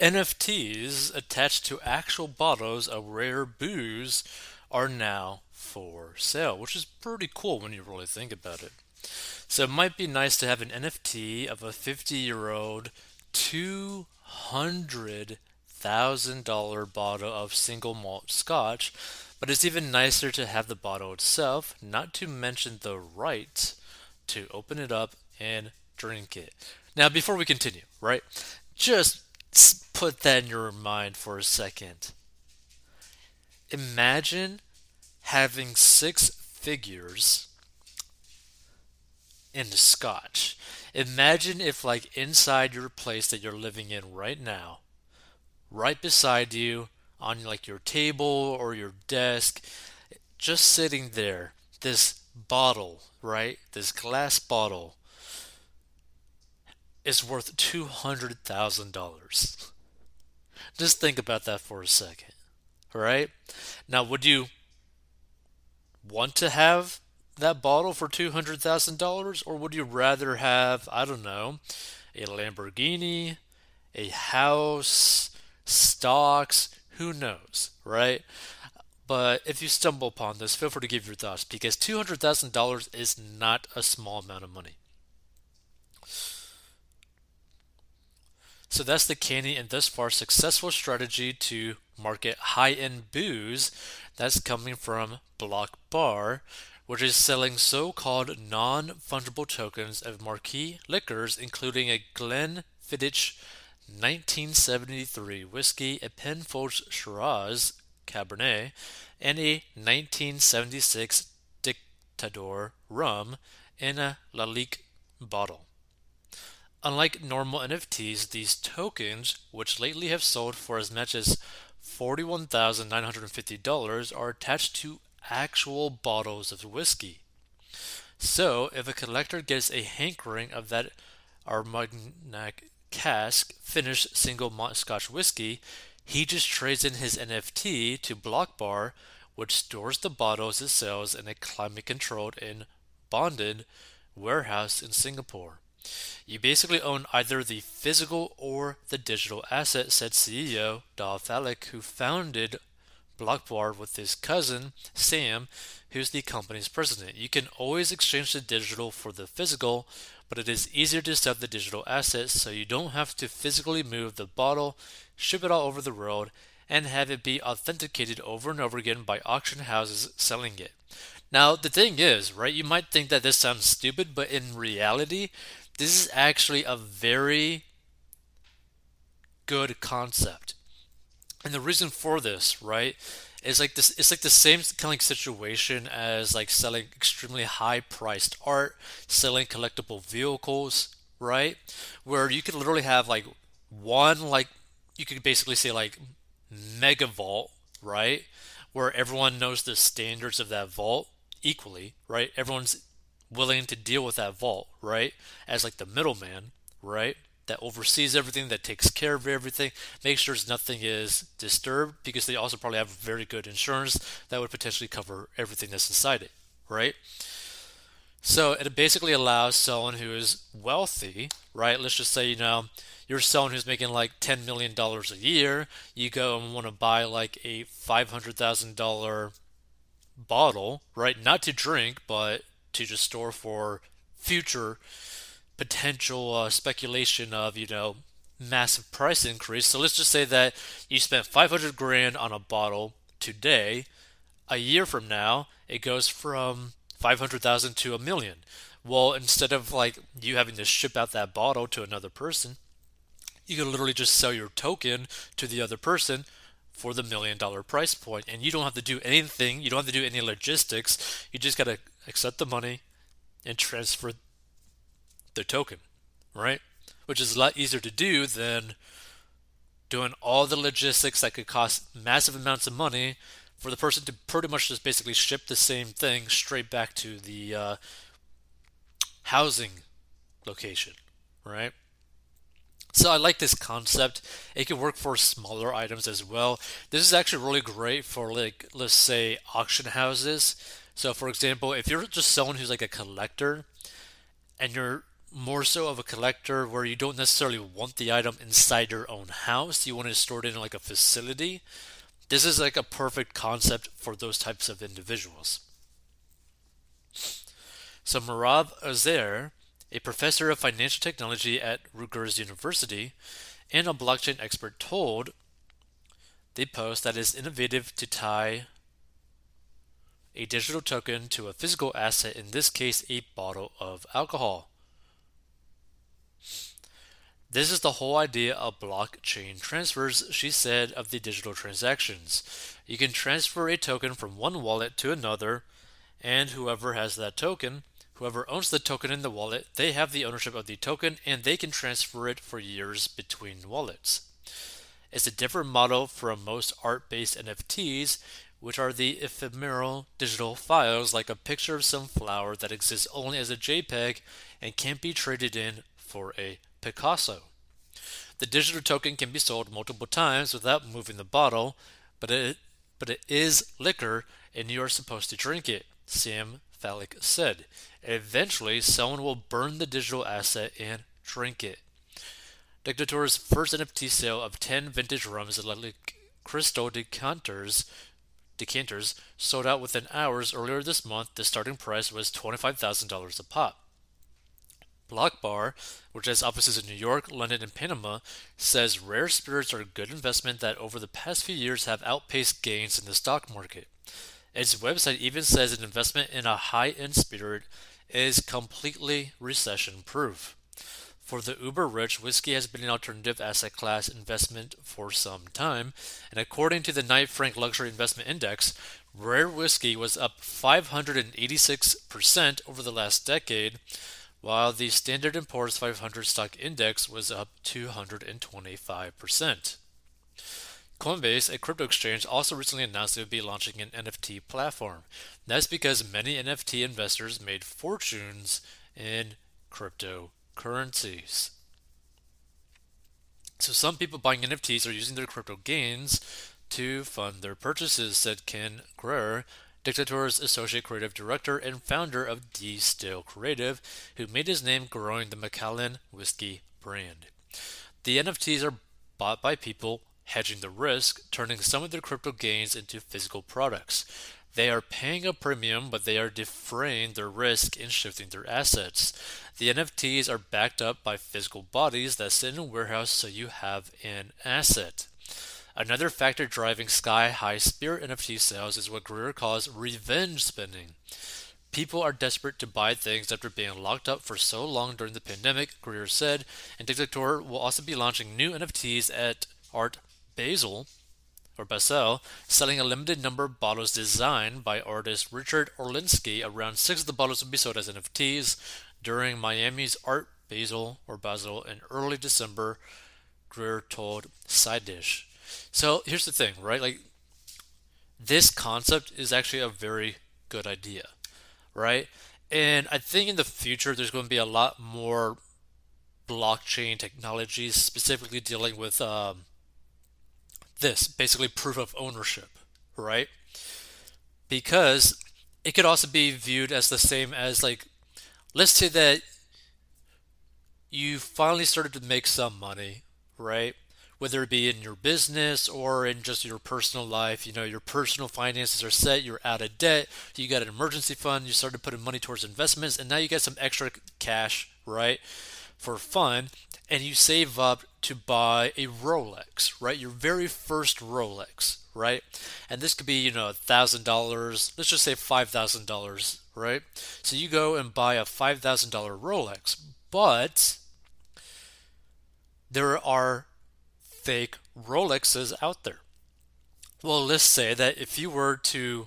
NFTs attached to actual bottles of rare booze are now for sale, which is pretty cool when you really think about it. So it might be nice to have an NFT of a 50 year old, $200,000 bottle of single malt scotch, but it's even nicer to have the bottle itself, not to mention the right to open it up and drink it. Now, before we continue, right, just put that in your mind for a second. Imagine having six figures in scotch. Imagine if, like, inside your place that you're living in right now, right beside you, on like your table or your desk, just sitting there, this bottle, right? This glass bottle is worth $200,000. Just think about that for a second. All right? Now, would you want to have that bottle for $200,000 or would you rather have, I don't know, a Lamborghini, a house, stocks, who knows, right? But if you stumble upon this, feel free to give your thoughts because $200,000 is not a small amount of money. So that's the canny and thus far successful strategy to market high end booze that's coming from Block Bar, which is selling so called non fungible tokens of marquee liquors, including a Glenfiddich 1973 whiskey, a Penfolds Shiraz Cabernet, and a 1976 Dictador rum in a Lalique bottle. Unlike normal NFTs, these tokens, which lately have sold for as much as $41,950, are attached to actual bottles of whiskey. So, if a collector gets a hankering of that Armagnac cask finished single malt Scotch whiskey, he just trades in his NFT to Blockbar, which stores the bottles it sells in a climate controlled and bonded warehouse in Singapore. You basically own either the physical or the digital asset, said CEO Dov Falik, who founded Blockbar with his cousin Sam, who's the company's president. You can always exchange the digital for the physical, but it is easier to sell the digital assets so you don't have to physically move the bottle, ship it all over the world, and have it be authenticated over and over again by auction houses selling it. Now, the thing is, right, you might think that this sounds stupid, but in reality, this is actually a very good concept. And the reason for this, right, is like this it's like the same kind of situation as like selling extremely high priced art, selling collectible vehicles, right? Where you could literally have like one like you could basically say like mega vault, right? Where everyone knows the standards of that vault equally, right? Everyone's willing to deal with that vault, right? As like the middleman, right? That oversees everything, that takes care of everything, makes sure nothing is disturbed because they also probably have very good insurance that would potentially cover everything that's inside it, right? So it basically allows someone who is wealthy, right? Let's just say, you know, you're someone who's making like $10 million a year. You go and want to buy like a $500,000 bottle, right? Not to drink, but to just store for future potential uh, speculation of, you know, massive price increase. So let's just say that you spent 500 grand on a bottle today. A year from now, it goes from 500,000 to a million. Well, instead of like you having to ship out that bottle to another person, you can literally just sell your token to the other person for the million dollar price point and you don't have to do anything you don't have to do any logistics you just got to accept the money and transfer the token right which is a lot easier to do than doing all the logistics that could cost massive amounts of money for the person to pretty much just basically ship the same thing straight back to the uh, housing location right so I like this concept. It can work for smaller items as well. This is actually really great for like let's say auction houses. So for example, if you're just someone who's like a collector and you're more so of a collector where you don't necessarily want the item inside your own house, you want to store it in like a facility, this is like a perfect concept for those types of individuals. So Merav Ozer, a professor of financial technology at Rutgers University and a blockchain expert, told the post that it's innovative to tie a digital token to a physical asset, in this case, a bottle of alcohol. This is the whole idea of blockchain transfers, she said, of the digital transactions. You can transfer a token from one wallet to another, and whoever has that token, whoever owns the token in the wallet, they have the ownership of the token and they can transfer it for years between wallets. It's a different model from most art based NFTs, which are the ephemeral digital files like a picture of some flower that exists only as a JPEG and can't be traded in for a Picasso. The digital token can be sold multiple times without moving the bottle, but it but it is liquor and you are supposed to drink it, Sam Falik said. Eventually, someone will burn the digital asset and drink it. Dictador's first NFT sale of 10 vintage rums like crystal decanters decanters sold out within hours earlier this month. The starting price was $25,000 a pop. Block Bar, which has offices in New York, London, and Panama, says rare spirits are a good investment that over the past few years have outpaced gains in the stock market. Its website even says an investment in a high end spirit is completely recession proof. For the uber rich, whiskey has been an alternative asset class investment for some time, and according to the Knight Frank Luxury Investment Index, rare whiskey was up 586% over the last decade, while the Standard & Poor's 500 stock index was up 225%. Coinbase, a crypto exchange, also recently announced it would be launching an NFT platform. That's because many NFT investors made fortunes in cryptocurrencies. So some people buying NFTs are using their crypto gains to fund their purchases, said Ken Grier, Dictador's associate creative director and founder of D Still Creative, who made his name growing the Macallan whiskey brand. The NFTs are bought by people hedging the risk, turning some of their crypto gains into physical products. They are paying a premium, but they are defraying their risk in shifting their assets. The NFTs are backed up by physical bodies that sit in a warehouse, so you have an asset. Another factor driving sky high spirit NFT sales is what Grier calls revenge spending. People are desperate to buy things after being locked up for so long during the pandemic, Grier said, and Dictador will also be launching new NFTs at Art Basel or Basel, selling a limited number of bottles designed by artist Richard Orlinski. Around six of the bottles will be sold as NFTs during Miami's Art Basel or Basel in early December, Grier told Side Dish. So here's the thing, right? Like this concept is actually a very good idea, right? And I think in the future there's going to be a lot more blockchain technologies specifically dealing with um, this, basically proof of ownership, right? Because it could also be viewed as the same as like let's say that you finally started to make some money, right? whether it be in your business or in just your personal life. You know, your personal finances are set, you're out of debt, you got an emergency fund, you started putting money towards investments, and now you got some extra cash, right, for fun, and you save up to buy a Rolex, right? Your very first Rolex, right? And this could be, you know, $1,000, let's just say $5,000, right? So you go and buy a $5,000 Rolex, but there are fake Rolexes out there. Well, let's say that if you were to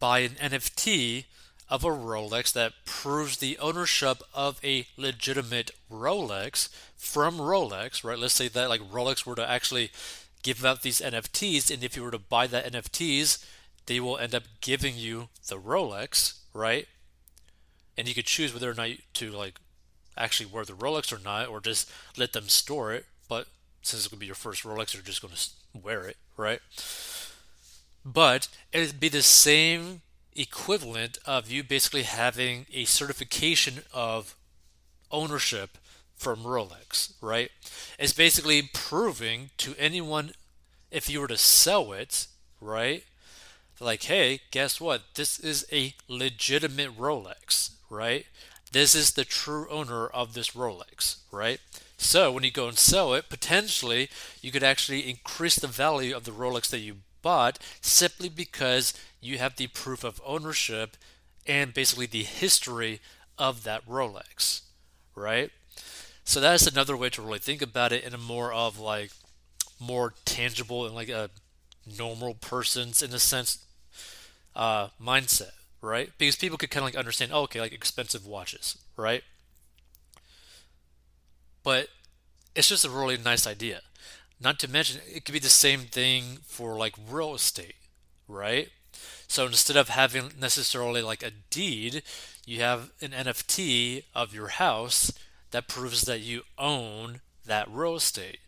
buy an NFT of a Rolex that proves the ownership of a legitimate Rolex from Rolex, right? Let's say that like Rolex were to actually give out these NFTs, and if you were to buy that NFTs, they will end up giving you the Rolex, right? And you could choose whether or not to like actually wear the Rolex or not, or just let them store it. But since it's to be your first Rolex, you're just to wear it, right? But it'd be the same equivalent of you basically having a certification of ownership from Rolex, right? It's basically proving to anyone if you were to sell it, right? Like, hey, guess what? This is a legitimate Rolex, right? This is the true owner of this Rolex, right? So when you go and sell it, potentially you could actually increase the value of the Rolex that you bought simply because you have the proof of ownership and basically the history of that Rolex, right? So that's another way to really think about it in a more of like more tangible and like a normal person's in a sense uh, mindset, right? Because people could kind of like understand, oh, okay, like expensive watches, right? But it's just a really nice idea. Not to mention, it could be the same thing for like real estate, right? So instead of having necessarily like a deed, you have an NFT of your house that proves that you own that real estate.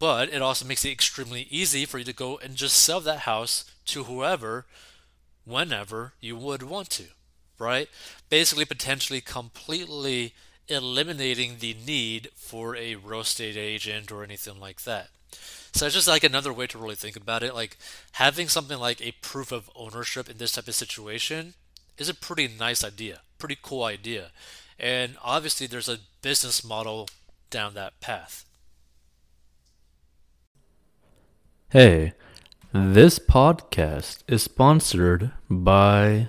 But it also makes it extremely easy for you to go and just sell that house to whoever, whenever you would want to, right? Basically, potentially completely eliminating the need for a real estate agent or anything like that. So it's just like another way to really think about it. Like having something like a proof of ownership in this type of situation is a pretty nice idea, pretty cool idea. And obviously, there's a business model down that path. Hey, this podcast is sponsored by